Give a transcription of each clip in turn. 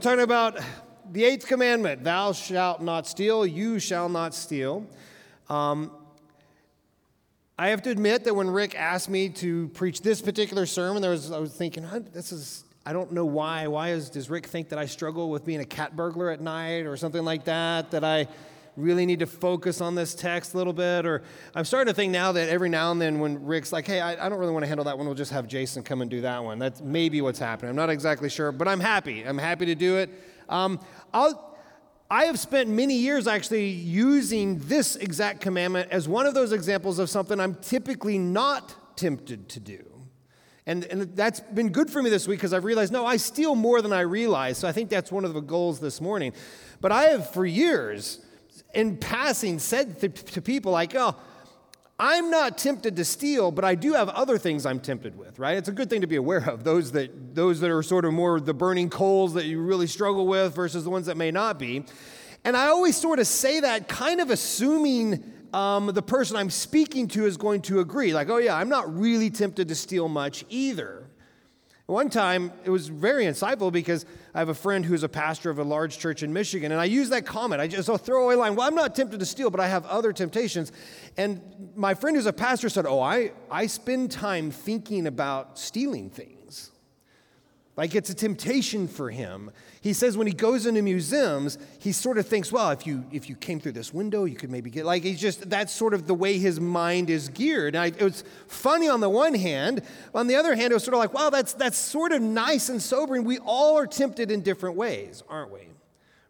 We're talking about the eighth commandment Thou shalt not steal, you shall not steal. Um, I have to admit that when Rick asked me to preach this particular sermon, there was, I was thinking, this is, I don't know why. Why is, does Rick think that I struggle with being a cat burglar at night or something like that? That I really need to focus on this text a little bit? Or I'm starting to think now that every now and then when Rick's like, hey, I, I don't really want to handle that one, we'll just have Jason come and do that one. That's maybe what's happening. I'm not exactly sure, but I'm happy. I'm happy to do it. Um, I'll, I have spent many years actually using this exact commandment as one of those examples of something I'm typically not tempted to do. And, and that's been good for me this week because I've realized, no, I steal more than I realize. So I think that's one of the goals this morning. But I have for years, in passing, said to, people like, oh, I'm not tempted to steal, but I do have other things I'm tempted with, right? It's a good thing to be aware of, those that, those that are sort of more the burning coals that you really struggle with versus the ones that may not be. And I always sort of say that kind of assuming um, the person I'm speaking to is going to agree. Like, oh, yeah, I'm not really tempted to steal much either. One time, it was very insightful because I have a friend who's a pastor of a large church in Michigan, and I use that comment. I just throw a throwaway line. Well, I'm not tempted to steal, but I have other temptations. And my friend who's a pastor said, Oh, I, I spend time thinking about stealing things. Like it's a temptation for him. He says when he goes into museums, he sort of thinks, well, if you if you came through this window, you could maybe get like he's just that's sort of the way his mind is geared. And I, it was funny on the one hand, on the other hand, it was sort of like, wow, that's that's sort of nice and sobering. We all are tempted in different ways, aren't we?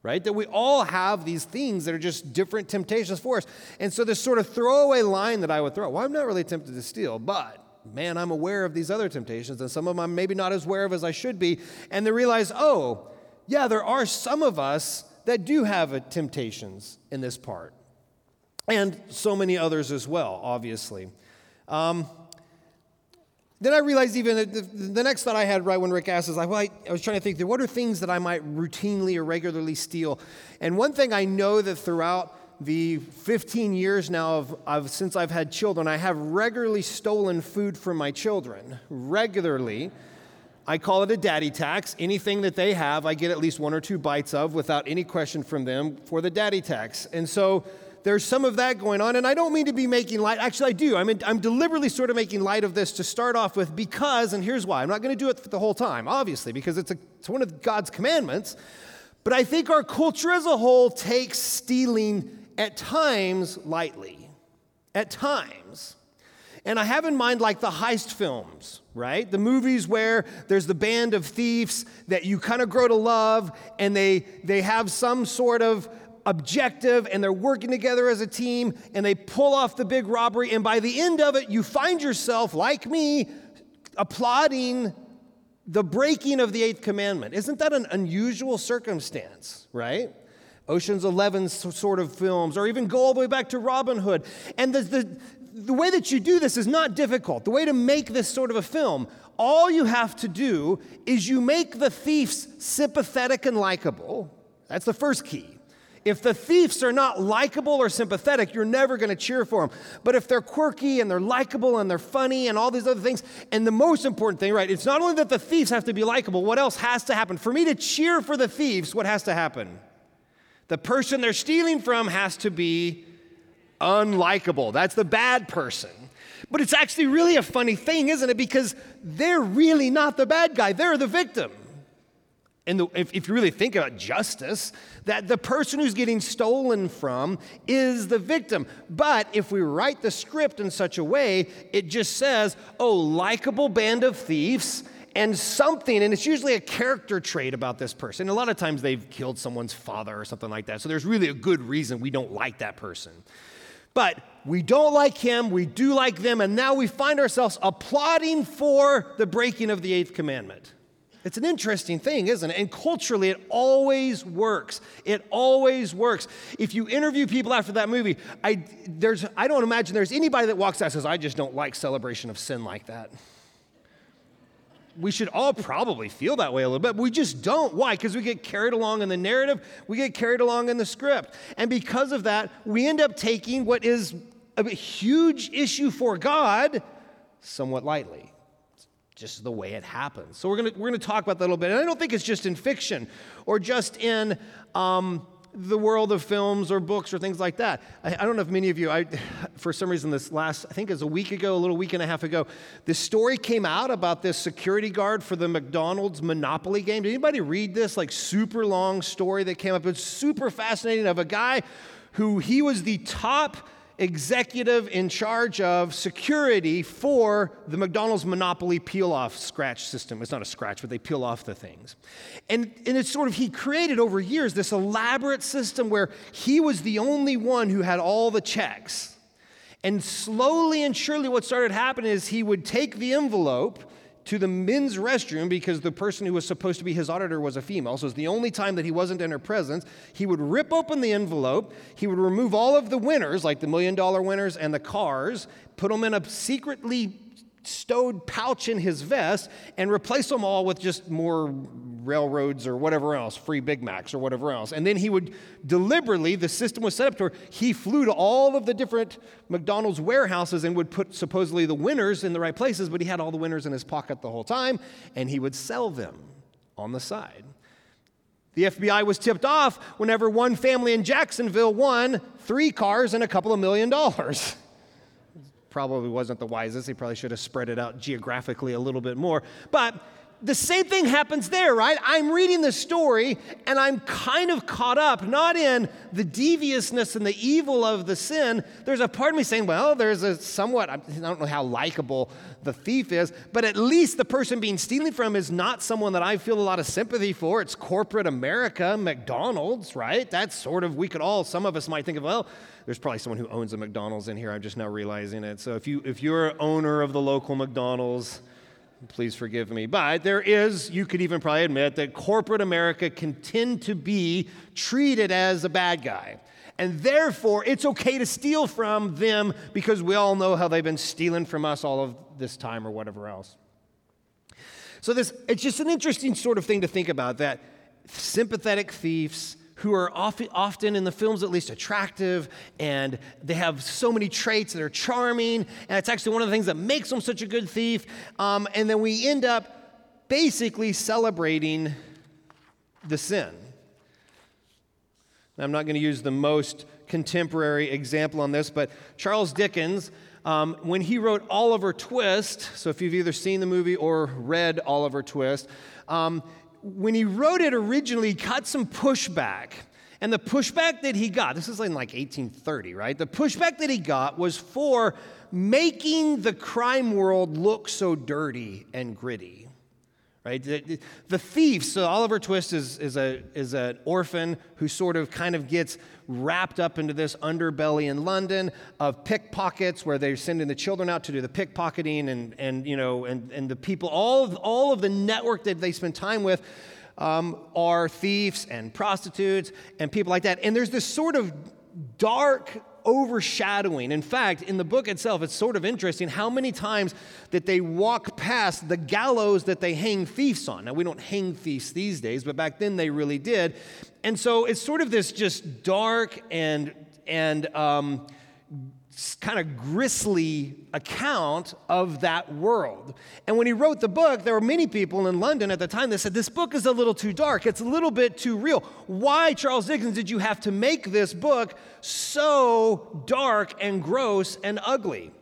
Right? That we all have these things that are just different temptations for us. And so this sort of throwaway line that I would throw, well, I'm not really tempted to steal, but man, I'm aware of these other temptations, and some of them I'm maybe not as aware of as I should be. And they realize, oh, yeah, there are some of us that do have temptations in this part, and so many others as well, obviously. Um, then I realized even the, the, next thought I had right when Rick asked is like, well, I, I was trying to think, what are things that I might routinely or regularly steal? And one thing I know that throughout the 15 years now of, of, since I've had children, I have regularly stolen food from my children. Regularly. I call it a daddy tax. Anything that they have, I get at least one or two bites of without any question from them for the daddy tax. And so there's some of that going on. And I don't mean to be making light. Actually, I do. I mean, I'm deliberately sort of making light of this to start off with because, and here's why. I'm not going to do it the whole time, obviously, because it's, a, it's one of God's commandments. But I think our culture as a whole takes stealing at times lightly. At times. And I have in mind like the heist films, right? The movies where there's the band of thieves that you kind of grow to love and they, they have some sort of objective and they're working together as a team and they pull off the big robbery. And by the end of it, you find yourself, like me, applauding the breaking of the eighth commandment. Isn't that an unusual circumstance, right? Ocean's 11 sort of films, or even go all the way back to Robin Hood. And the, the, the way that you do this is not difficult. The way to make this sort of a film, all you have to do is you make the thieves sympathetic and likable. That's the first key. If the thieves are not likable or sympathetic, you're never going to cheer for them. But if they're quirky and they're likable and they're funny and all these other things, and the most important thing, right, it's not only that the thieves have to be likable, what else has to happen? For me to cheer for the thieves, what has to happen? The person they're stealing from has to be unlikable. That's the bad person. But it's actually really a funny thing, isn't it? Because they're really not the bad guy, they're the victim. And the, if, if you really think about justice, that the person who's getting stolen from is the victim. But if we write the script in such a way, it just says, oh, likable band of thieves and something, and it's usually a character trait about this person. A lot of times they've killed someone's father or something like that. So there's really a good reason we don't like that person. But we don't like him, we do like them, and now we find ourselves applauding for the breaking of the eighth commandment. It's an interesting thing, isn't it? And culturally, it always works. It always works. If you interview people after that movie, I, there's, I don't imagine there's anybody that walks out says, I just don't like celebration of sin like that we should all probably feel that way a little bit. But we just don't. Why? Because we get carried along in the narrative, we get carried along in the script. And because of that, we end up taking what is a huge issue for God somewhat lightly. just the way it happens. So we're gonna we're gonna talk about that a little bit. And I don't think it's just in fiction or just in um, the world of films or books or things like that. I, I, don't know if many of you, I, for some reason, this last, I think it was a week ago, a little week and a half ago, this story came out about this security guard for the McDonald's Monopoly game. Did anybody read this, like, super long story that came up? It's super fascinating of a guy who he was the top executive in charge of security for the McDonald's Monopoly peel off scratch system. It's not a scratch, but they peel off the things. And, and it's sort of, he created over years this elaborate system where he was the only one who had all the checks. And slowly and surely, what started happening is he would take the envelope to the men's restroom because the person who was supposed to be his auditor was a female. So it's the only time that he wasn't in her presence. He would rip open the envelope. He would remove all of the winners, like the million dollar winners and the cars, put them in a secretly stowed pouch in his vest and replace them all with just more railroads or whatever else, free Big Macs or whatever else. And then he would deliberately, the system was set up to where he flew to all of the different McDonald's warehouses and would put supposedly the winners in the right places, but he had all the winners in his pocket the whole time and he would sell them on the side. The FBI was tipped off whenever one family in Jacksonville won three cars and a couple of million dollars. probably wasn't the wisest. He probably should have spread it out geographically a little bit more. But the same thing happens there, right? I'm reading the story and I'm kind of caught up, not in the deviousness and the evil of the sin. There's a part of me saying, well, there's a somewhat, I don't know how likable the thief is, but at least the person being stealing from is not someone that I feel a lot of sympathy for. It's corporate America, McDonald's, right? That's sort of, we could all, some of us might think of, well, there's probably someone who owns a McDonald's in here. I'm just now realizing it. So if, you, if you're an owner of the local McDonald's, Please forgive me. But there is, you could even probably admit, that corporate America can tend to be treated as a bad guy. And therefore, it's okay to steal from them because we all know how they've been stealing from us all of this time or whatever else. So, this, it's just an interesting sort of thing to think about that sympathetic thieves who are often in the films at least attractive and they have so many traits that are charming and it's actually one of the things that makes them such a good thief. Um, and then we end up basically celebrating the sin. I'm not going to use the most contemporary example on this but charles dickens um, when he wrote oliver twist so if you've either seen the movie or read oliver twist um, when he wrote it originally, he got some pushback. And the pushback that he got, this is in like 1830, right? The pushback that he got was for making the crime world look so dirty and gritty. Right? The, thief, so Oliver Twist is, is, a, is an orphan who sort of kind of gets wrapped up into this underbelly in London of pickpockets where they're sending the children out to do the pickpocketing and, and you know, and, and the people, all of, all of the network that they spend time with um, are thieves and prostitutes and people like that. And there's this sort of dark overshadowing. In fact, in the book itself, it's sort of interesting how many times that they walk past the gallows that they hang thieves on. Now, we don't hang thieves these days, but back then they really did. And so it's sort of this just dark and, and, um, kind of grisly account of that world. And when he wrote the book, there were many people in London at the time that said, This book is a little too dark. It's a little bit too real. Why, Charles Dickens, did you have to make this book so dark and gross and ugly?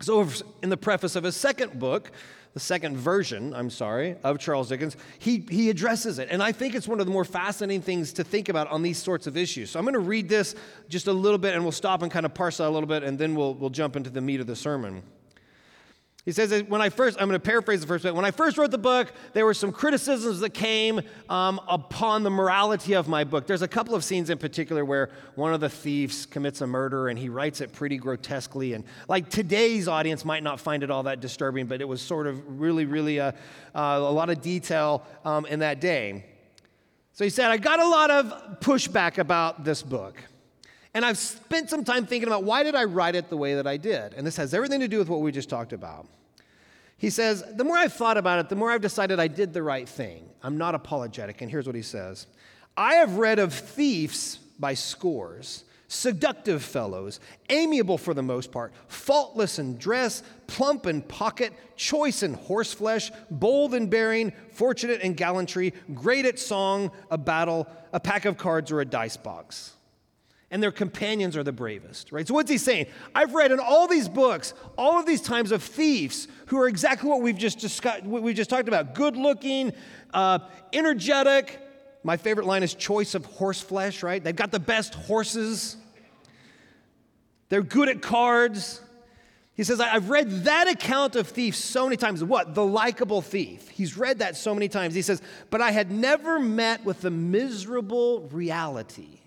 So, in the preface of his second book, the second version, I'm sorry, of Charles Dickens, he, he addresses it. And I think it's one of the more fascinating things to think about on these sorts of issues. So I'm going to read this just a little bit and we'll stop and kind of parse out a little bit and then we'll, we'll jump into the meat of the sermon. He says that when I first, I'm going to paraphrase the first bit. When I first wrote the book, there were some criticisms that came um, upon the morality of my book. There's a couple of scenes in particular where one of the thieves commits a murder and he writes it pretty grotesquely. And like today's audience might not find it all that disturbing, but it was sort of really, really a, uh, uh, a lot of detail um, in that day. So he said, I got a lot of pushback about this book. And I've spent some time thinking about why did I write it the way that I did? And this has everything to do with what we just talked about. He says, the more I've thought about it, the more I've decided I did the right thing. I'm not apologetic. And here's what he says I have read of thieves by scores, seductive fellows, amiable for the most part, faultless in dress, plump in pocket, choice in horseflesh, bold in bearing, fortunate in gallantry, great at song, a battle, a pack of cards, or a dice box. And their companions are the bravest, right? So, what's he saying? I've read in all these books, all of these times of thieves who are exactly what we've just discussed, what we just talked about good looking, uh, energetic. My favorite line is choice of horse flesh, right? They've got the best horses. They're good at cards. He says, I've read that account of thieves so many times. What? The likable thief. He's read that so many times. He says, but I had never met with the miserable reality,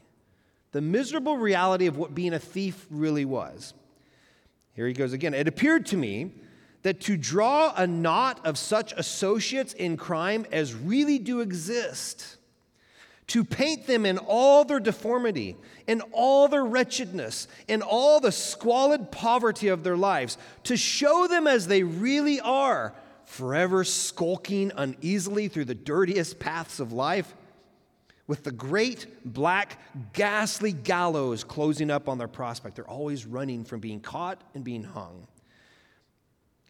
the miserable reality of what being a thief really was. Here he goes again. It appeared to me that to draw a knot of such associates in crime as really do exist to paint them in all their deformity, in all their wretchedness, in all the squalid poverty of their lives, to show them as they really are, forever skulking uneasily through the dirtiest paths of life, with the great black, ghastly gallows closing up on their prospect. They're always running from being caught and being hung.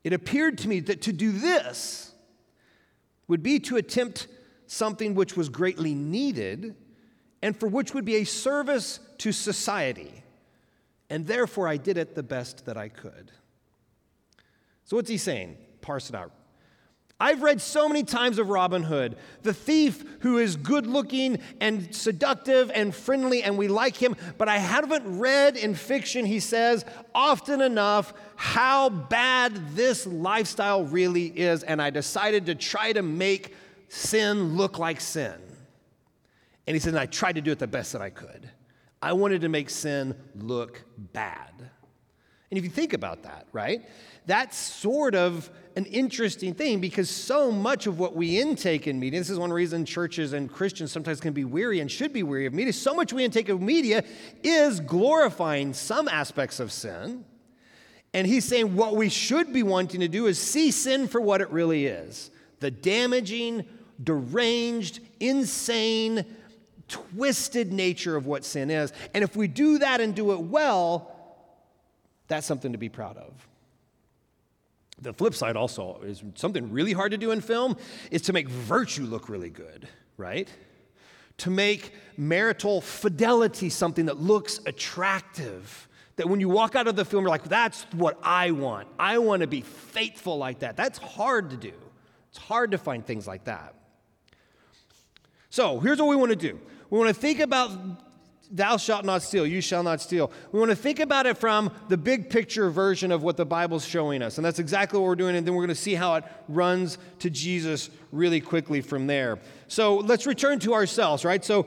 It appeared to me that to do this would be to attempt something which was greatly needed and for which would be a service to society. And therefore, I did it the best that I could. So, what's he saying? Parse it out. I've read so many times of Robin Hood, the thief who is good looking and seductive and friendly, and we like him, but I haven't read in fiction, he says, often enough how bad this lifestyle really is, and I decided to try to make sin look like sin. And he said, I tried to do it the best that I could. I wanted to make sin look bad. And if you think about that, right, that's sort of an interesting thing because so much of what we intake in media, this is one reason churches and Christians sometimes can be weary and should be weary of media. So much we intake of media is glorifying some aspects of sin. And he's saying what we should be wanting to do is see sin for what it really is the damaging, deranged, insane, twisted nature of what sin is. And if we do that and do it well, that's something to be proud of. The flip side also is something really hard to do in film is to make virtue look really good, right? To make marital fidelity something that looks attractive. That when you walk out of the film, you're like, that's what I want. I want to be faithful like that. That's hard to do. It's hard to find things like that. So here's what we want to do we want to think about thou shalt not steal, you shall not steal. We want to think about it from the big picture version of what the Bible's showing us. And that's exactly what we're doing. And then we're going to see how it runs to Jesus really quickly from there. So let's return to ourselves, right? So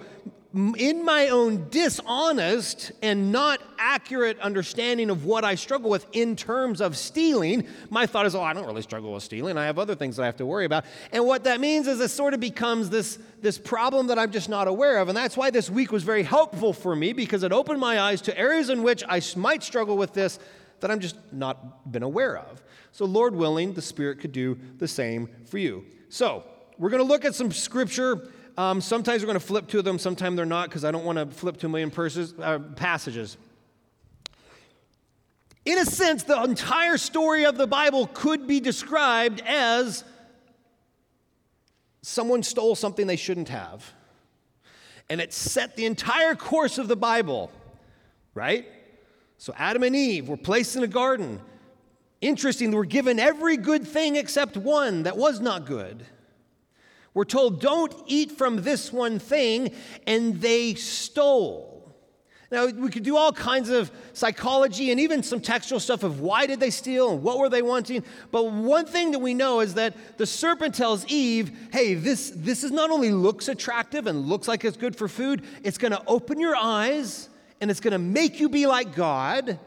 in my own dishonest and not accurate understanding of what I struggle with in terms of stealing, my thought is, oh, I don't really struggle with stealing. I have other things that I have to worry about. And what that means is it sort of becomes this, this problem that I'm just not aware of. And that's why this week was very helpful for me because it opened my eyes to areas in which I might struggle with this that I'm just not been aware of. So, Lord willing, the Spirit could do the same for you. So, we're going to look at some scripture um, sometimes we're going to flip to them, sometimes they're not, because I don't want to flip to purses, uh, passages. In a sense, the entire story of the Bible could be described as someone stole something they shouldn't have. And it set the entire course of the Bible, right? So Adam and Eve were placed in a garden. Interesting, they were given every good thing except one that was not good. We're told, don't eat from this one thing, and they stole. Now, we could do all kinds of psychology and even some textual stuff of why did they steal and what were they wanting. But one thing that we know is that the serpent tells Eve, hey, this, this is not only looks attractive and looks like it's good for food, it's going to open your eyes and it's going to make you be like God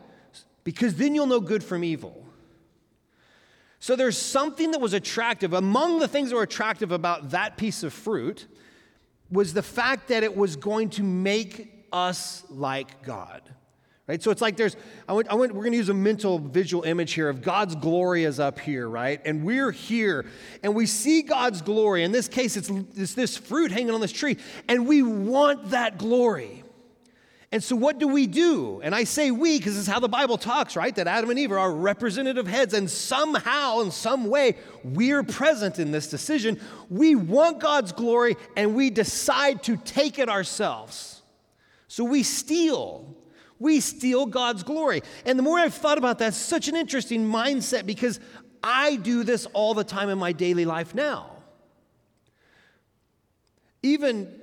because then you'll know good from evil. So there's something that was attractive. Among the things that were attractive about that piece of fruit was the fact that it was going to make us like God. Right? So it's like there's, I went, I went, we're going to use a mental visual image here of God's glory is up here, right? And we're here and we see God's glory. In this case, it's, it's this fruit hanging on this tree, and we want that glory. And so, what do we do? And I say we because this is how the Bible talks, right? That Adam and Eve are our representative heads, and somehow, in some way, we're present in this decision. We want God's glory, and we decide to take it ourselves. So, we steal. We steal God's glory. And the more I've thought about that, such an interesting mindset because I do this all the time in my daily life now. Even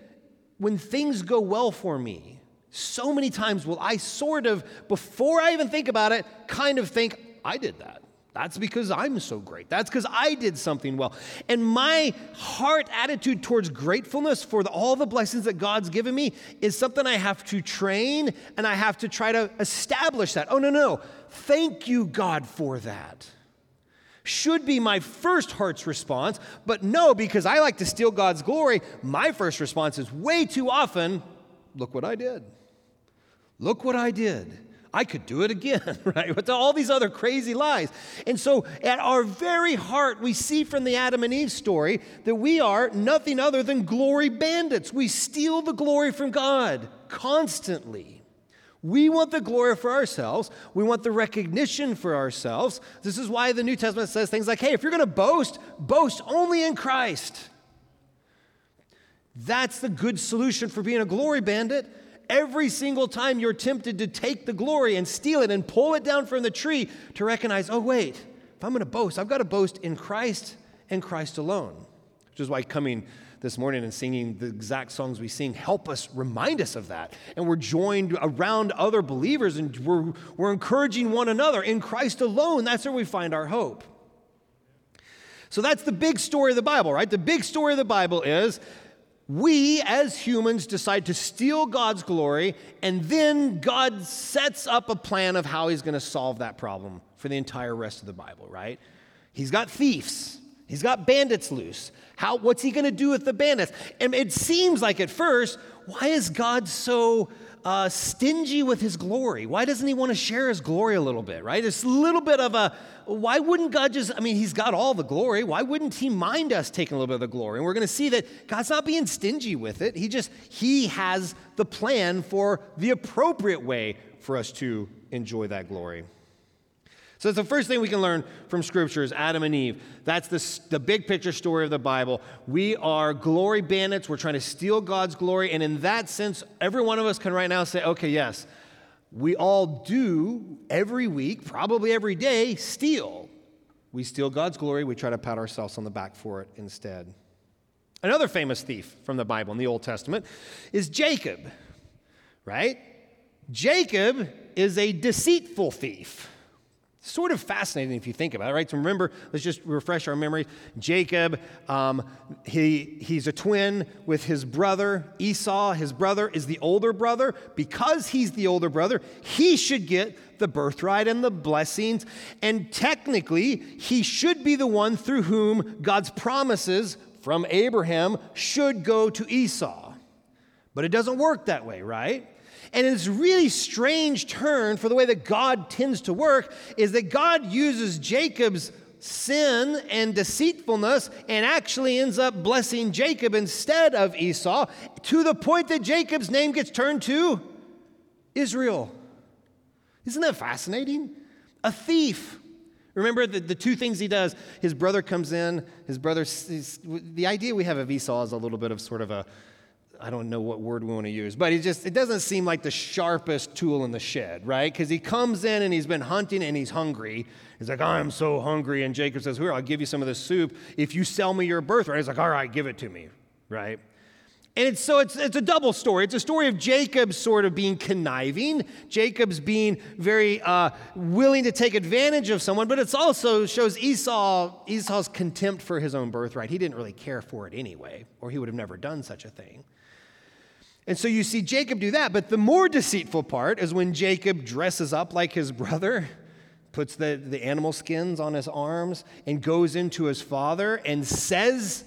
when things go well for me, so many times will I sort of, before I even think about it, kind of think, I did that. That's because I'm so great. That's because I did something well. And my heart attitude towards gratefulness for the, all the blessings that God's given me is something I have to train and I have to try to establish that. Oh, no, no. Thank you, God, for that. Should be my first heart's response, but no, because I like to steal God's glory, my first response is way too often, look what I did. Look what I did. I could do it again, right? With all these other crazy lies. And so, at our very heart, we see from the Adam and Eve story that we are nothing other than glory bandits. We steal the glory from God constantly. We want the glory for ourselves. We want the recognition for ourselves. This is why the New Testament says things like, hey, if you're going to boast, boast only in Christ. That's the good solution for being a glory bandit every single time you're tempted to take the glory and steal it and pull it down from the tree to recognize, oh, wait, if I'm going to boast, I've got to boast in Christ and Christ alone. Which is why coming this morning and singing the exact songs we sing help us remind us of that. And we're joined around other believers and we're, we're encouraging one another in Christ alone. That's where we find our hope. So that's the big story of the Bible, right? The big story of the Bible is we as humans decide to steal God's glory, and then God sets up a plan of how he's going to solve that problem for the entire rest of the Bible, right? He's got thieves, he's got bandits loose. How, what's he going to do with the bandits? And it seems like at first, why is God so uh, stingy with his glory? Why doesn't he want to share his glory a little bit, right? It's a little bit of a, why wouldn't God just, I mean, he's got all the glory. Why wouldn't he mind us taking a little bit of the glory? And we're going to see that God's not being stingy with it. He just, he has the plan for the appropriate way for us to enjoy that glory. So, the first thing we can learn from Scripture is Adam and Eve. That's the, the big picture story of the Bible. We are glory bandits. We're trying to steal God's glory. And in that sense, every one of us can right now say, okay, yes, we all do every week, probably every day, steal. We steal God's glory. We try to pat ourselves on the back for it instead. Another famous thief from the Bible in the Old Testament is Jacob, right? Jacob is a deceitful thief sort of fascinating if you think about it, right? So remember, let's just refresh our memory. Jacob, um, he, he's a twin with his brother Esau. His brother is the older brother. Because he's the older brother, he should get the birthright and the blessings. And technically, he should be the one through whom God's promises from Abraham should go to Esau. But it doesn't work that way, right? And this really strange turn for the way that God tends to work is that God uses Jacob's sin and deceitfulness and actually ends up blessing Jacob instead of Esau to the point that Jacob's name gets turned to Israel. Isn't that fascinating? A thief. Remember the, the two things he does. His brother comes in. His brother, the idea we have of Esau is a little bit of sort of a I don't know what word we want to use, but he just, it doesn't seem like the sharpest tool in the shed, right? Because he comes in and he's been hunting and he's hungry. He's like, I'm so hungry. And Jacob says, Here, I'll give you some of this soup if you sell me your birthright. He's like, All right, give it to me, right? And it's, so it's, it's a double story. It's a story of Jacob sort of being conniving, Jacob's being very uh, willing to take advantage of someone, but it also shows Esau, Esau's contempt for his own birthright. He didn't really care for it anyway, or he would have never done such a thing. And so you see Jacob do that. But the more deceitful part is when Jacob dresses up like his brother, puts the, the animal skins on his arms, and goes into his father and says,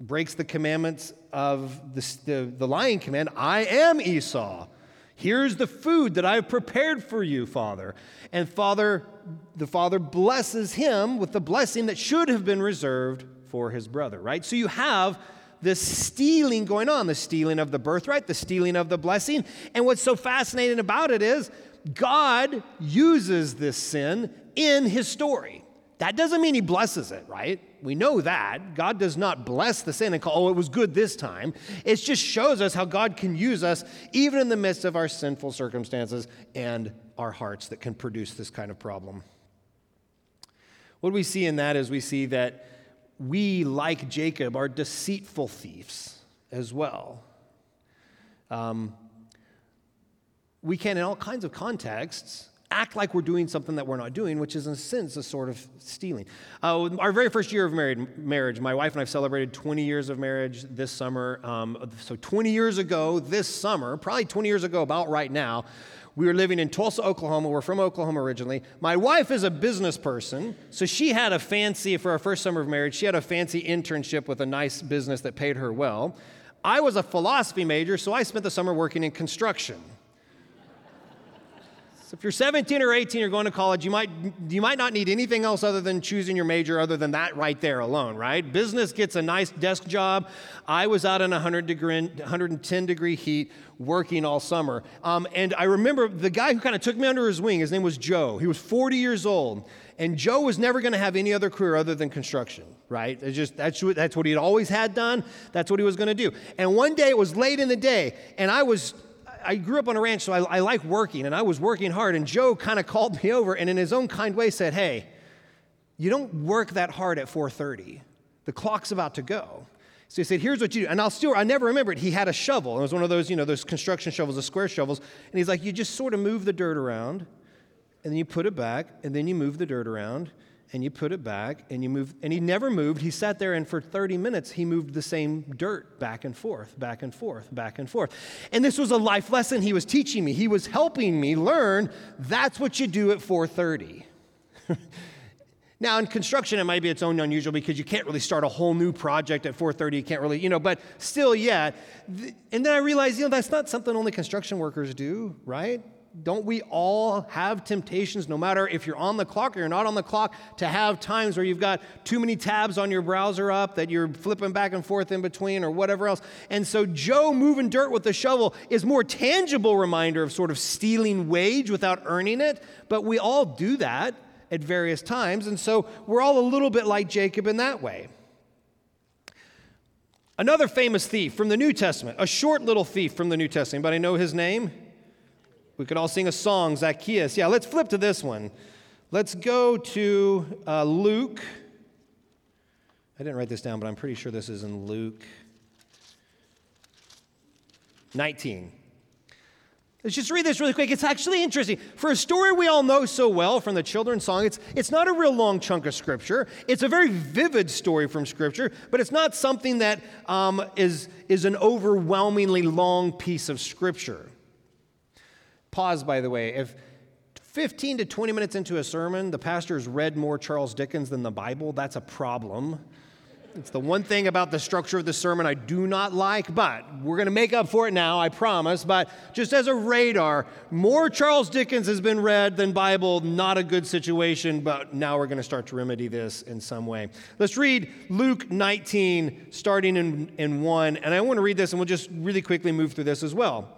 breaks the commandments of the, the, the lying command I am Esau. Here's the food that I've prepared for you, Father. And Father, the Father blesses him with the blessing that should have been reserved for his brother, right? So you have this stealing going on the stealing of the birthright, the stealing of the blessing. And what's so fascinating about it is God uses this sin in his story. That doesn't mean he blesses it, right? We know that. God does not bless the sin and call, oh, it was good this time. It just shows us how God can use us even in the midst of our sinful circumstances and our hearts that can produce this kind of problem. What we see in that is we see that we, like Jacob, are deceitful thieves as well. Um, we can, in all kinds of contexts, act like we're doing something that we're not doing, which is in a sense a sort of stealing. Uh, our very first year of married, marriage, my wife and I celebrated 20 years of marriage this summer. Um, so 20 years ago, this summer, probably 20 years ago, about right now, we were living in Tulsa, Oklahoma. We're from Oklahoma originally. My wife is a business person, so she had a fancy, for our first summer of marriage, she had a fancy internship with a nice business that paid her well. I was a philosophy major, so I spent the summer working in construction. If you're 17 or 18, you're going to college, you might, you might not need anything else other than choosing your major, other than that right there alone, right? Business gets a nice desk job. I was out in 100 degree, 110 degree heat working all summer. Um, and I remember the guy who kind of took me under his wing, his name was Joe. He was 40 years old. And Joe was never going to have any other career other than construction, right? It's just that's what, that's what he'd always had done. That's what he was going to do. And one day it was late in the day, and I was I grew up on a ranch, so I, I like working, and I was working hard. And Joe kind of called me over, and in his own kind way said, "Hey, you don't work that hard at 4:30. The clock's about to go." So he said, "Here's what you do." And I'll still, I never remember it. He had a shovel. It was one of those, you know, those construction shovels, the square shovels. And he's like, "You just sort of move the dirt around, and then you put it back, and then you move the dirt around." And you put it back and you move and he never moved. He sat there and for 30 minutes he moved the same dirt back and forth back and forth back and forth. And this was a life lesson he was teaching me. He was helping me learn that's what you do at 4.30 now in construction it might be its own unusual because you can't really start a whole new project at 4.30 you can't really you know but still yeah. And then i realized you know that's not something only construction workers do right don't we all have temptations, no matter if you're on the clock or you're not on the clock, to have times where you've got too many tabs on your browser up that you're flipping back and forth in between or whatever else? And so, Joe moving dirt with the shovel is more tangible reminder of sort of stealing wage without earning it, but we all do that at various times. And so, we're all a little bit like Jacob in that way. Another famous thief from the New Testament, a short little thief from the New Testament, I know his name. We could all sing a song, Zacchaeus. Yeah, let's flip to this one. Let's go to uh, Luke. I didn't write this down, but I'm pretty sure this is in Luke 19. Let's just read this really quick. It's actually interesting. For a story we all know so well from the children's song, it's, it's not a real long chunk of Scripture. It's a very vivid story from Scripture, but it's not something that um, is is an overwhelmingly long piece of Scripture. Pause, by the way. If 15 to 20 minutes into a sermon, the pastor has read more Charles Dickens than the Bible, that's a problem. It's the one thing about the structure of the sermon I do not like, but we're going to make up for it now, I promise. But just as a radar, more Charles Dickens has been read than Bible, not a good situation, but now we're going to start to remedy this in some way. Let's read Luke 19, starting in, in 1. And I want to read this, and we'll just really quickly move through this as well.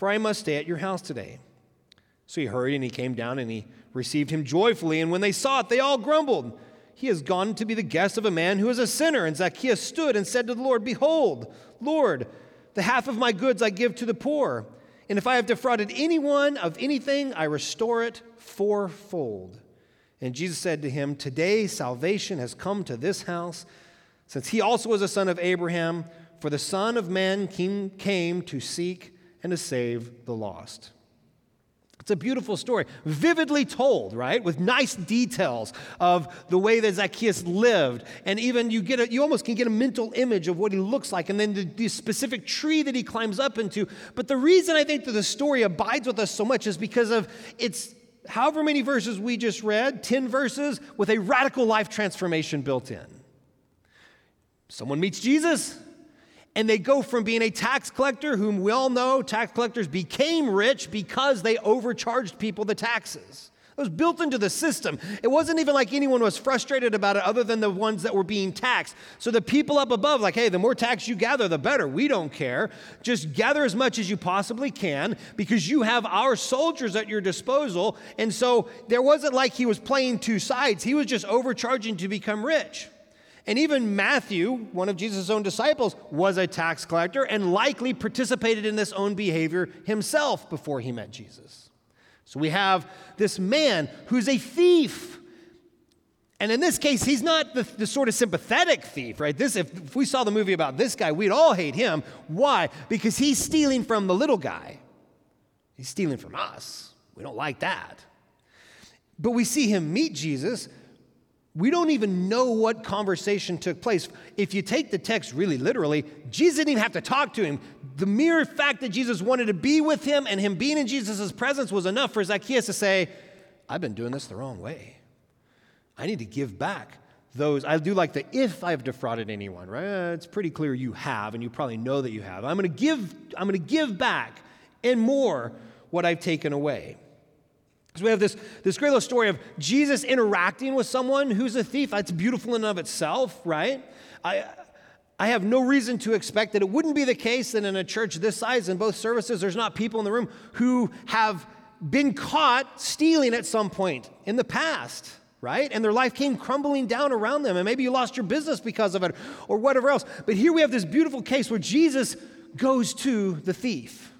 for I must stay at your house today. So he hurried and he came down and he received him joyfully. And when they saw it, they all grumbled. He has gone to be the guest of a man who is a sinner. And Zacchaeus stood and said to the Lord, Behold, Lord, the half of my goods I give to the poor. And if I have defrauded anyone of anything, I restore it fourfold. And Jesus said to him, Today salvation has come to this house, since he also was a son of Abraham, for the Son of Man came to seek and to save the lost. It's a beautiful story, vividly told, right? With nice details of the way that Zacchaeus lived. And even you get a, you almost can get a mental image of what he looks like and then the, the specific tree that he climbs up into. But the reason I think that the story abides with us so much is because of its however many verses we just read, 10 verses with a radical life transformation built in. Someone meets Jesus, and they go from being a tax collector, whom we all know tax collectors became rich because they overcharged people the taxes. It was built into the system. It wasn't even like anyone was frustrated about it other than the ones that were being taxed. So the people up above, like, hey, the more tax you gather, the better. We don't care. Just gather as much as you possibly can because you have our soldiers at your disposal. And so there wasn't like he was playing two sides, he was just overcharging to become rich. And even Matthew, one of Jesus' own disciples, was a tax collector and likely participated in this own behavior himself before he met Jesus. So we have this man who's a thief. And in this case, he's not the, the sort of sympathetic thief, right? This, if, if we saw the movie about this guy, we'd all hate him. Why? Because he's stealing from the little guy. He's stealing from us. We don't like that. But we see him meet Jesus we don't even know what conversation took place. If you take the text really literally, Jesus didn't even have to talk to him. The mere fact that Jesus wanted to be with him and him being in Jesus' presence was enough for Zacchaeus to say, I've been doing this the wrong way. I need to give back those. I do like the if I've defrauded anyone, right? It's pretty clear you have, and you probably know that you have. I'm to give, I'm going to give back and more what I've taken away. So we have this, this great little story of Jesus interacting with someone who's a thief. That's beautiful in and of itself, right? I, I have no reason to expect that it wouldn't be the case that in a church this size, in both services, there's not people in the room who have been caught stealing at some point in the past, right? And their life came crumbling down around them. And maybe you lost your business because of it or whatever else. But here we have this beautiful case where Jesus goes to the thief,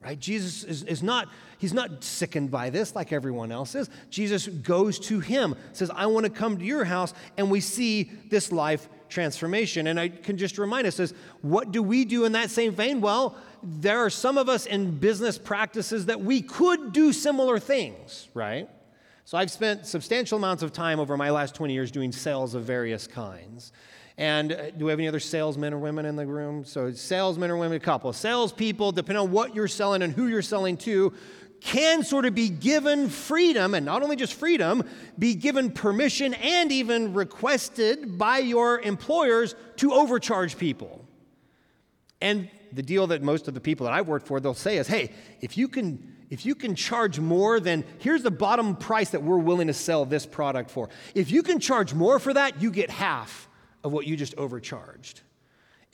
right? Jesus is, is not He's not sickened by this like everyone else is. Jesus goes to him, says, I want to come to your house, and we see this life transformation. And I can just remind us, what do we do in that same vein? Well, there are some of us in business practices that we could do similar things, right? So I've spent substantial amounts of time over my last 20 years doing sales of various kinds. And uh, do we have any other salesmen or women in the room? So, salesmen or women, a couple. Salespeople, depending on what you're selling and who you're selling to, can sort of be given freedom, and not only just freedom, be given permission and even requested by your employers to overcharge people. And the deal that most of the people that I've worked for, they'll say is, hey, if you can if you can charge more than here's the bottom price that we're willing to sell this product for. If you can charge more for that, you get half of what you just overcharged.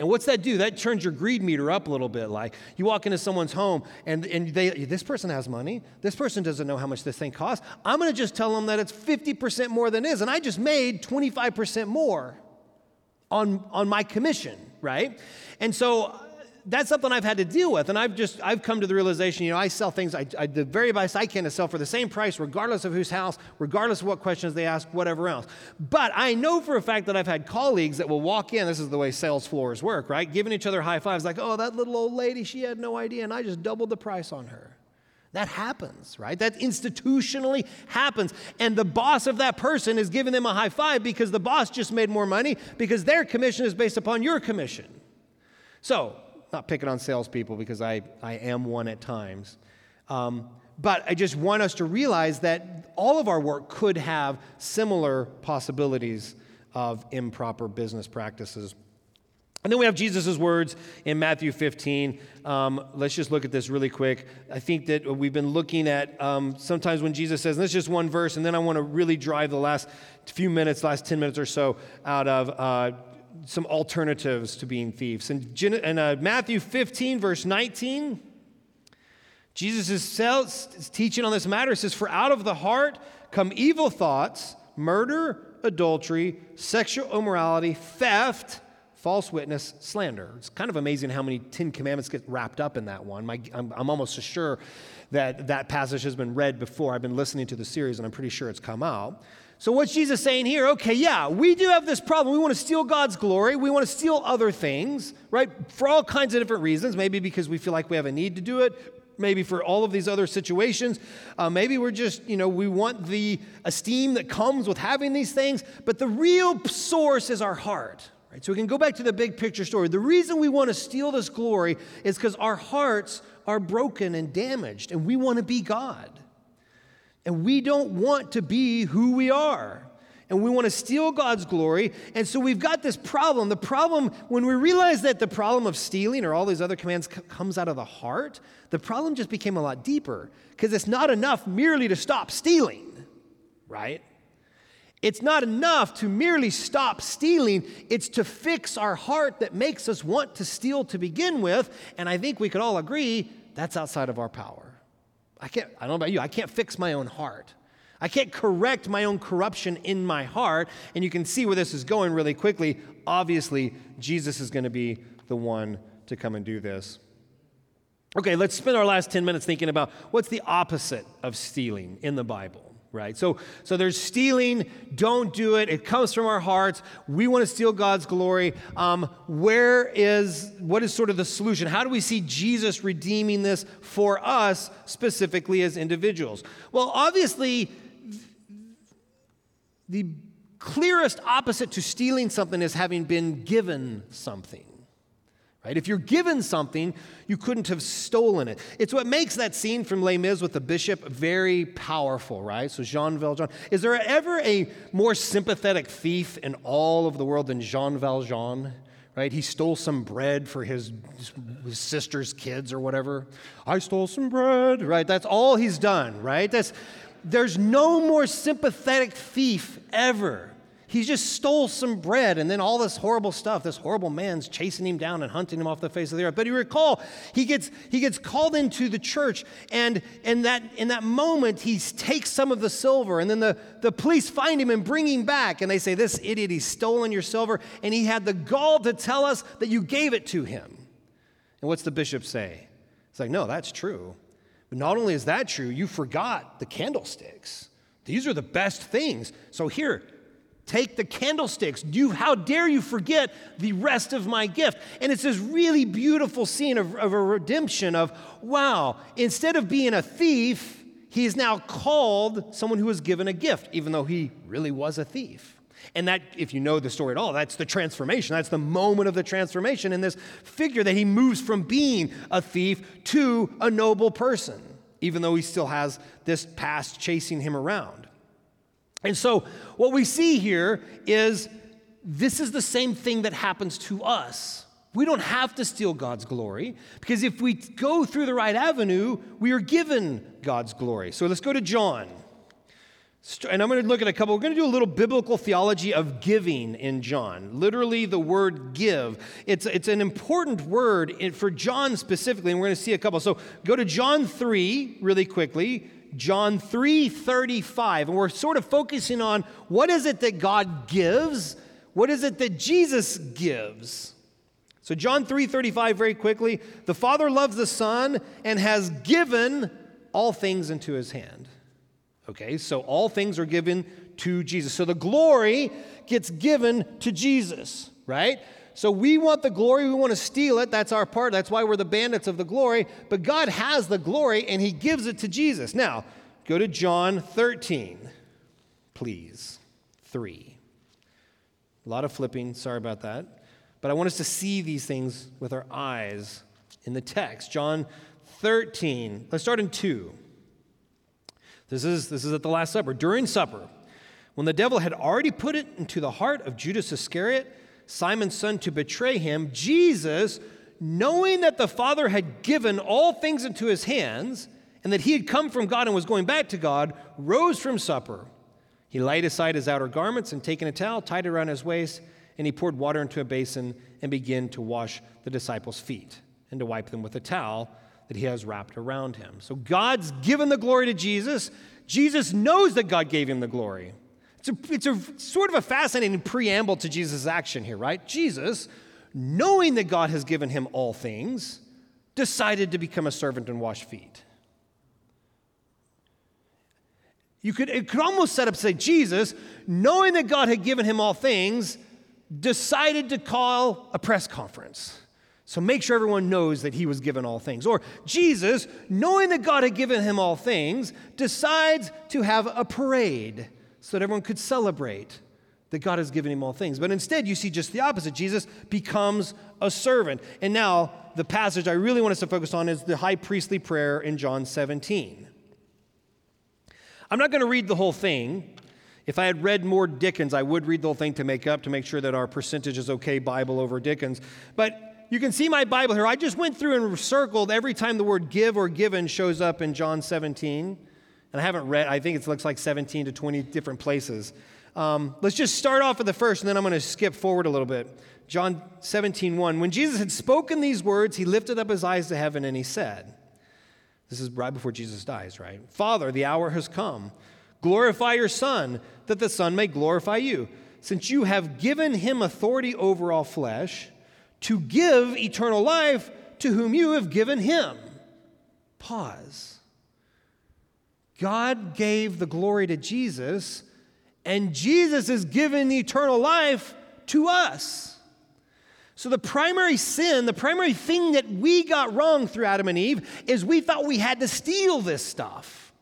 And what's that do? That turns your greed meter up a little bit. Like you walk into someone's home and, and they, this person has money. This person doesn't know how much this thing costs. I'm going to just tell them that it's 50% more than is. And I just made 25% more on, on my commission, right? And so that's something I've had to deal with. And I've just, I've come to the realization, you know, I sell things, I, I, the very best I can to sell for the same price, regardless of whose house, regardless of what questions they ask, whatever else. But I know for a fact that I've had colleagues that will walk in, this is the way sales floors work, right? Giving each other high fives, like, oh, that little old lady, she had no idea, and I just doubled the price on her. That happens, right? That institutionally happens. And the boss of that person is giving them a high five because the boss just made more money because their commission is based upon your commission. So, not picking on salespeople because I, I am one at times. Um, but I just want us to realize that all of our work could have similar possibilities of improper business practices. And then we have Jesus' words in Matthew 15. Um, let's just look at this really quick. I think that we've been looking at um, sometimes when Jesus says, and this is just one verse, and then I want to really drive the last few minutes, last 10 minutes or so, out of uh, some alternatives to being thieves. In, in uh, Matthew 15, verse 19, Jesus is teaching on this matter. It says, For out of the heart come evil thoughts, murder, adultery, sexual immorality, theft, false witness, slander. It's kind of amazing how many Ten Commandments get wrapped up in that one. My, I'm, I'm almost sure that that passage has been read before. I've been listening to the series and I'm pretty sure it's come out. So, what's Jesus saying here? Okay, yeah, we do have this problem. We want to steal God's glory. We want to steal other things, right? For all kinds of different reasons. Maybe because we feel like we have a need to do it. maybe for all of these other situations. Uh, maybe we're just, you know, we want the esteem that comes with having these things, but the real source is our heart. Right? So we can go back to the big picture story. The reason we want to steal this glory is because our hearts are broken and damaged, and we want to be God. And we don't want to be who we are and we want to steal God's glory. And so we've got this problem. The problem, when we realize that the problem of stealing or all these other commands c- comes out of the heart, the problem just became a lot deeper because it's not enough merely to stop stealing, right? It's not enough to merely stop stealing, it's to fix our heart that makes us want to steal to begin with. And I think we could all agree that's outside of our power. I can't, I don't know about you, I can't fix my own heart. I can't correct my own corruption in my heart. And you can see where this is going really quickly. Obviously, Jesus is going to be the one to come and do this. Okay, let's spend our last 10 minutes thinking about what's the opposite of stealing in the Bible right? So so there's stealing. Don't do it. It comes from our hearts. We want to steal god's glory. Um, where is what is sort of the solution? How do we see jesus redeeming this for us specifically as individuals? Well obviously the clearest opposite to stealing something is having been given something. Right? If you're given something, you couldn't have stolen it. It's what makes that scene from Les Mis with the bishop very powerful, right? So Jean Valjean. Is there ever a more sympathetic thief in all of the world than Jean Valjean? Right? He stole some bread for his, his sister's kids or whatever. I stole some bread, right? That's all he's done, right? That's there's no more sympathetic thief ever. He just stole some bread, and then all this horrible stuff. This horrible man's chasing him down and hunting him off the face of the earth. But you recall, he gets he gets called into the church, and in that in that moment, he takes some of the silver, and then the, the police find him and bring him back, and they say, "This idiot, he's stolen your silver, and he had the gall to tell us that you gave it to him." And what's the bishop say? It's like, "No, that's true." But not only is that true, you forgot the candlesticks. These are the best things. So here, take the candlesticks. You, how dare you forget the rest of my gift? And it's this really beautiful scene of, of a redemption of, wow, instead of being a thief, he is now called someone who was given a gift, even though he really was a thief. And that, if you know the story at all, that's the transformation. That's the moment of the transformation in this figure that he moves from being a thief to a noble person, even though he still has this past chasing him around. And so, what we see here is this is the same thing that happens to us. We don't have to steal God's glory because if we go through the right avenue, we are given God's glory. So let's go to John and I'm going to look at a couple. We're going to do a little biblical theology of giving in John. Literally, the word give. It's, it's an important word for John specifically, and we're going to see a couple. So go to John 3 really quickly. John 3 35. And we're sort of focusing on what is it that God gives? What is it that Jesus gives? So John 3 35, very quickly. The Father loves the Son and has given all things into his hand. Okay, so all things are given to Jesus. So the glory gets given to Jesus, right? So we want the glory, we want to steal it. That's our part. That's why we're the bandits of the glory. But God has the glory and He gives it to Jesus. Now, go to John 13, please. 3. A lot of flipping, sorry about that. But I want us to see these things with our eyes in the text. John 13, let's start in 2. This is, this is at the Last Supper. During supper, when the devil had already put it into the heart of Judas Iscariot, Simon's son, to betray him, Jesus, knowing that the Father had given all things into his hands, and that he had come from God and was going back to God, rose from supper. He laid aside his outer garments and taking a towel, tied it around his waist, and he poured water into a basin and began to wash the disciples' feet and to wipe them with a towel that he has wrapped around him. So God's given the glory to Jesus. Jesus knows that God gave him the glory. It's a, it's a sort of a fascinating preamble to Jesus' action here, right? Jesus, knowing that God has given him all things, decided to become a servant and wash feet. You could, it could almost set up, say, Jesus, knowing that God had given him all things, decided to call a press conference So make sure everyone knows that he was given all things. Or Jesus, knowing that God had given him all things, decides to have a parade so that everyone could celebrate that God has given him all things. But instead, you see just the opposite. Jesus becomes a servant. And now, the passage I really want us to focus on is the high priestly prayer in John 17. I'm not going to read the whole thing. If I had read more Dickens, I would read the whole thing to make up, to make sure that our percentage is okay Bible over Dickens. But you can see my Bible here. I just went through and circled every time the word give or given shows up in John 17. And I haven't read, I think it looks like 17 to 20 different places. Um, let's just start off with the first, and then I'm going to skip forward a little bit. John 17, 1. When Jesus had spoken these words, he lifted up his eyes to heaven and he said, This is right before Jesus dies, right? Father, the hour has come. Glorify your Son, that the Son may glorify you, since you have given him authority over all flesh to give eternal life to whom you have given him. Pause. God gave the glory to Jesus, and Jesus is given eternal life to us. So, the primary sin, the primary thing that we got wrong through Adam and Eve is we thought we had to steal this stuff.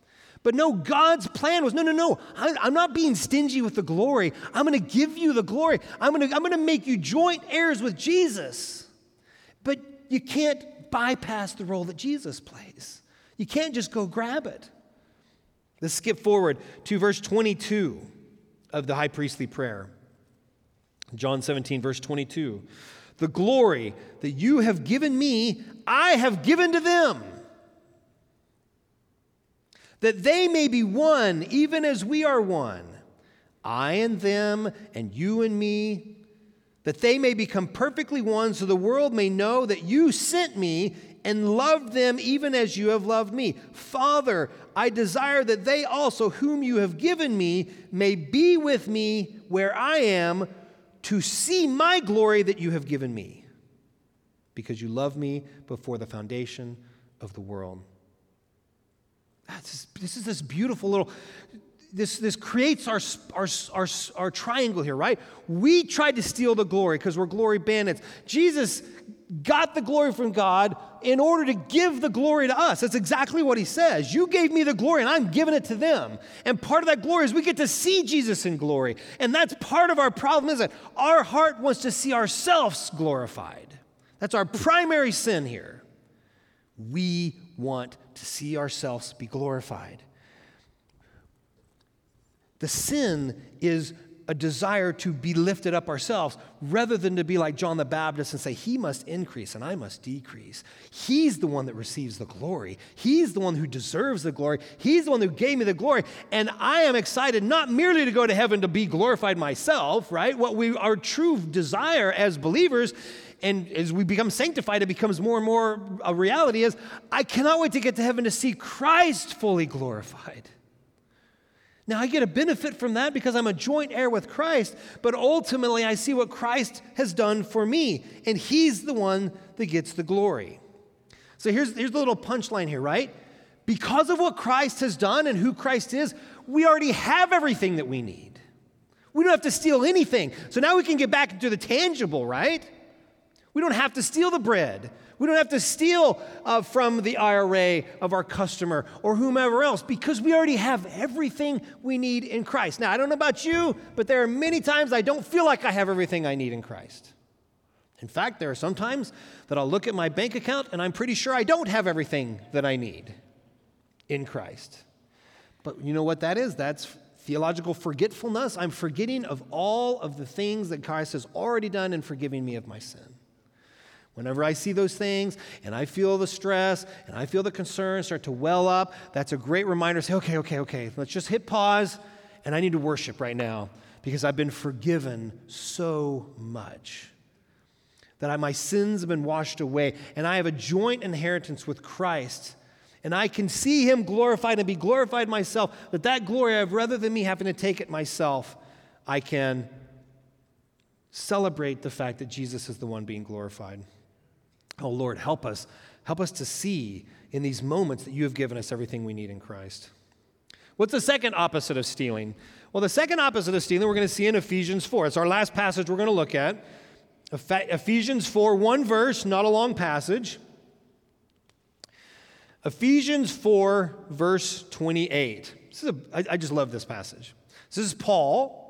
But no, God's plan was no, no, no. I'm not being stingy with the glory. I'm going to give you the glory. I'm going I'm going to make you joint heirs with Jesus. But you can't bypass the role that Jesus plays. You can't just go grab it. Let's skip forward to verse 22 of the high priestly prayer. John 17, verse 22. The glory that you have given me, I have given to them that they may be one, even as we are one. I and them, and you and me, that they may become perfectly one, so the world may know that you sent me and loved them even as you have loved me. Father, I desire that they also, whom you have given me, may be with me where I am to see my glory that you have given me, because you loved me before the foundation of the world. This, this is this beautiful little, this, this creates our, our, our, our triangle here, right? We tried to steal the glory because we're glory bandits. Jesus got the glory from God in order to give the glory to us. That's exactly what he says. You gave me the glory and I'm giving it to them. And part of that glory is we get to see Jesus in glory. And that's part of our problem, is it? Our heart wants to see ourselves glorified. That's our primary sin here. We want to see ourselves be glorified. The sin is a desire to be lifted up ourselves rather than to be like John the Baptist and say, He must increase and I must decrease. He's the one that receives the glory. He's the one who deserves the glory. He's the one who gave me the glory. And I am excited not merely to go to heaven to be glorified myself, right? What we, our true desire as believers and as we become sanctified, it becomes more and more a reality is I cannot wait to get to heaven to see Christ fully glorified. Now, I get a benefit from that because I'm a joint heir with Christ, but ultimately I see what Christ has done for me, and He's the one that gets the glory. So here's, here's the little punchline here, right? Because of what Christ has done and who Christ is, we already have everything that we need. We don't have to steal anything. So now we can get back into the tangible, right? We don't have to steal the bread. We don't have to steal uh, from the IRA of our customer or whomever else because we already have everything we need in Christ. Now, I don't know about you, but there are many times I don't feel like I have everything I need in Christ. In fact, there are some times that I'll look at my bank account and I'm pretty sure I don't have everything that I need in Christ. But you know what that is? That's theological forgetfulness. I'm forgetting of all of the things that Christ has already done in forgiving me of my sin. Whenever I see those things and I feel the stress and I feel the concern start to well up, that's a great reminder say, okay, okay, okay, let's just hit pause and I need to worship right now because I've been forgiven so much. That I, my sins have been washed away and I have a joint inheritance with Christ and I can see him glorified and be glorified myself, that that glory I have rather than me having to take it myself, I can celebrate the fact that Jesus is the one being glorified. Oh Lord, help us. Help us to see in these moments that you have given us everything we need in Christ. What's the second opposite of stealing? Well, the second opposite of stealing we're going to see in Ephesians 4. It's our last passage we're going to look at. Ephesians 4, one verse, not a long passage. Ephesians 4, verse 28. This is a, I, I just love this passage. This is Paul,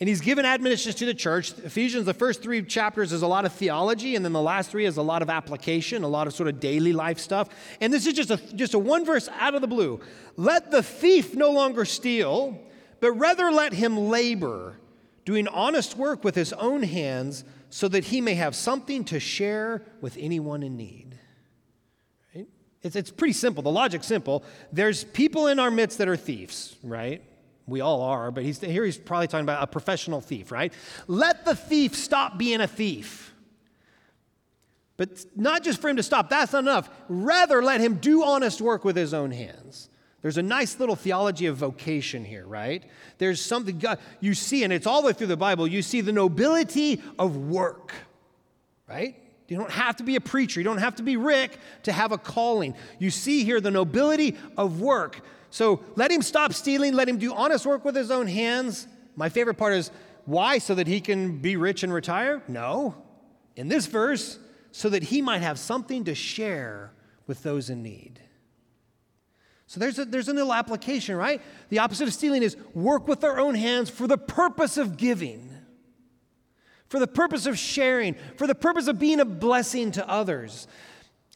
and he's given admonitions to the church. Ephesians, the first three chapters is a lot of theology, and then the last three is a lot of application, a lot of sort of daily life stuff. And this is just a, just a one verse out of the blue. Let the thief no longer steal, but rather let him labor, doing honest work with his own hands, so that he may have something to share with anyone in need. Right? It's, it's pretty simple. The logic's simple. There's people in our midst that are thieves, right? We all are, but he's, here he's probably talking about a professional thief, right? Let the thief stop being a thief. But not just for him to stop, that's not enough. Rather, let him do honest work with his own hands. There's a nice little theology of vocation here, right? There's something God, you see, and it's all the way through the Bible, you see the nobility of work, right? You don't have to be a preacher. You don't have to be Rick to have a calling. You see here the nobility of work. So let him stop stealing, let him do honest work with his own hands. My favorite part is why? So that he can be rich and retire? No. In this verse, so that he might have something to share with those in need. So there's a, there's a little application, right? The opposite of stealing is work with our own hands for the purpose of giving for the purpose of sharing, for the purpose of being a blessing to others.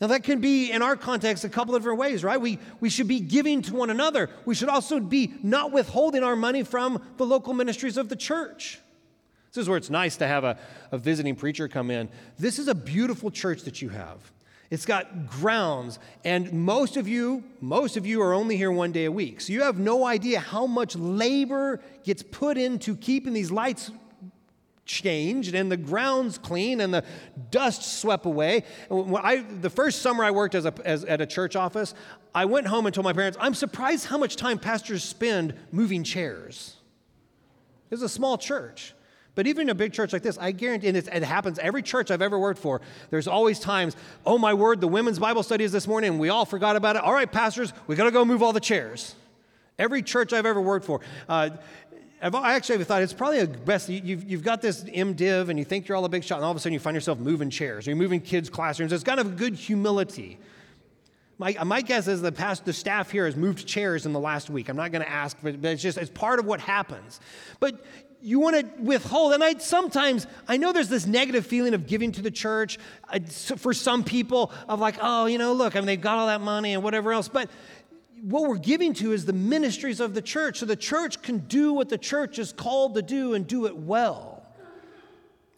Now, that can be in our context a couple of different ways, right? We, we should be giving to one another. We should also be not withholding our money from the local ministries of the church. This is where it's nice to have a, a visiting preacher come in. This is a beautiful church that you have. It's got grounds, and most of you, most of you are only here one day a week. So you have no idea how much labor gets put into keeping these lights changed and the grounds clean and the dust swept away. I, the first summer I worked as a, as, at a church office, I went home and told my parents, I'm surprised how much time pastors spend moving chairs. It's a small church. But even in a big church like this, I guarantee, and it happens every church I've ever worked for, there's always times, oh my word, the women's Bible study is this morning and we all forgot about it. All right, pastors, we got to go move all the chairs. Every church I've ever worked for. Uh, I've, I actually thought it's probably a best. You, have you've got this MDiv and you think you're all a big shot, and all of a sudden you find yourself moving chairs or you're moving kids' classrooms. It's kind of a good humility. My, my guess is the past the staff here has moved chairs in the last week. I'm not going to ask, but, but it's just it's part of what happens. But you want to withhold, and I sometimes I know there's this negative feeling of giving to the church uh, for some people of like, oh, you know, look, I mean they've got all that money and whatever else, but what we're giving to is the ministries of the church. So the church can do what the church is called to do and do it well.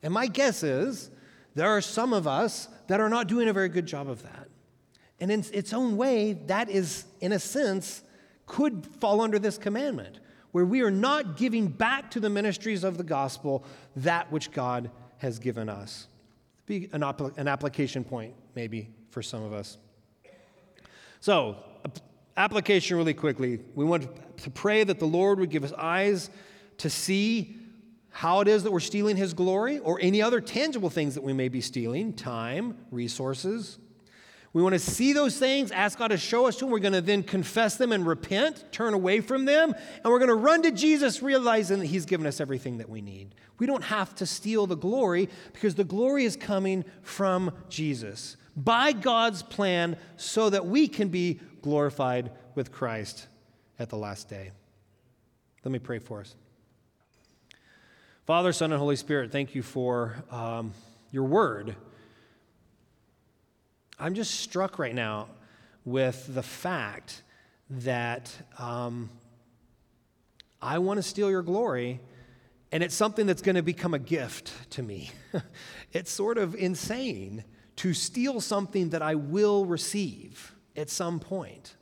And my guess is there are some of us that are not doing a very good job of that. And in its own way, that is, in a sense, could fall under this commandment, where we are not giving back to the ministries of the gospel that which God has given us. Be an, an application point, maybe, for some of us. So, Application really quickly. We want to pray that the Lord would give us eyes to see how it is that we're stealing His glory or any other tangible things that we may be stealing time, resources. We want to see those things, ask God to show us to them. We're going to then confess them and repent, turn away from them, and we're going to run to Jesus, realizing that He's given us everything that we need. We don't have to steal the glory because the glory is coming from Jesus by God's plan so that we can be glorified with Christ at the last day. Let me pray for us. Father, Son, and Holy Spirit, thank you for um, your word. I'm just struck right now with the fact that um, I want to steal your glory, and it's something that's going to become a gift to me. it's sort of insane to steal something that I will receive at some point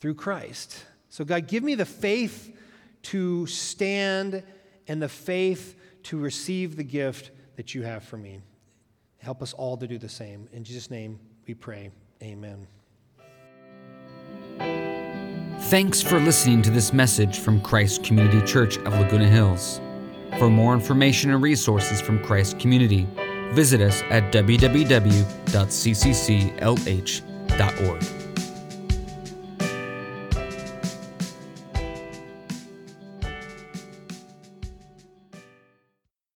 through Christ. So, God, give me the faith to stand and the faith to receive the gift that you have for me. Help us all to do the same. In Jesus' name we pray. Amen. Thanks for listening to this message from Christ Community Church of Laguna Hills. For more information and resources from Christ Community, visit us at www.ccclh.org.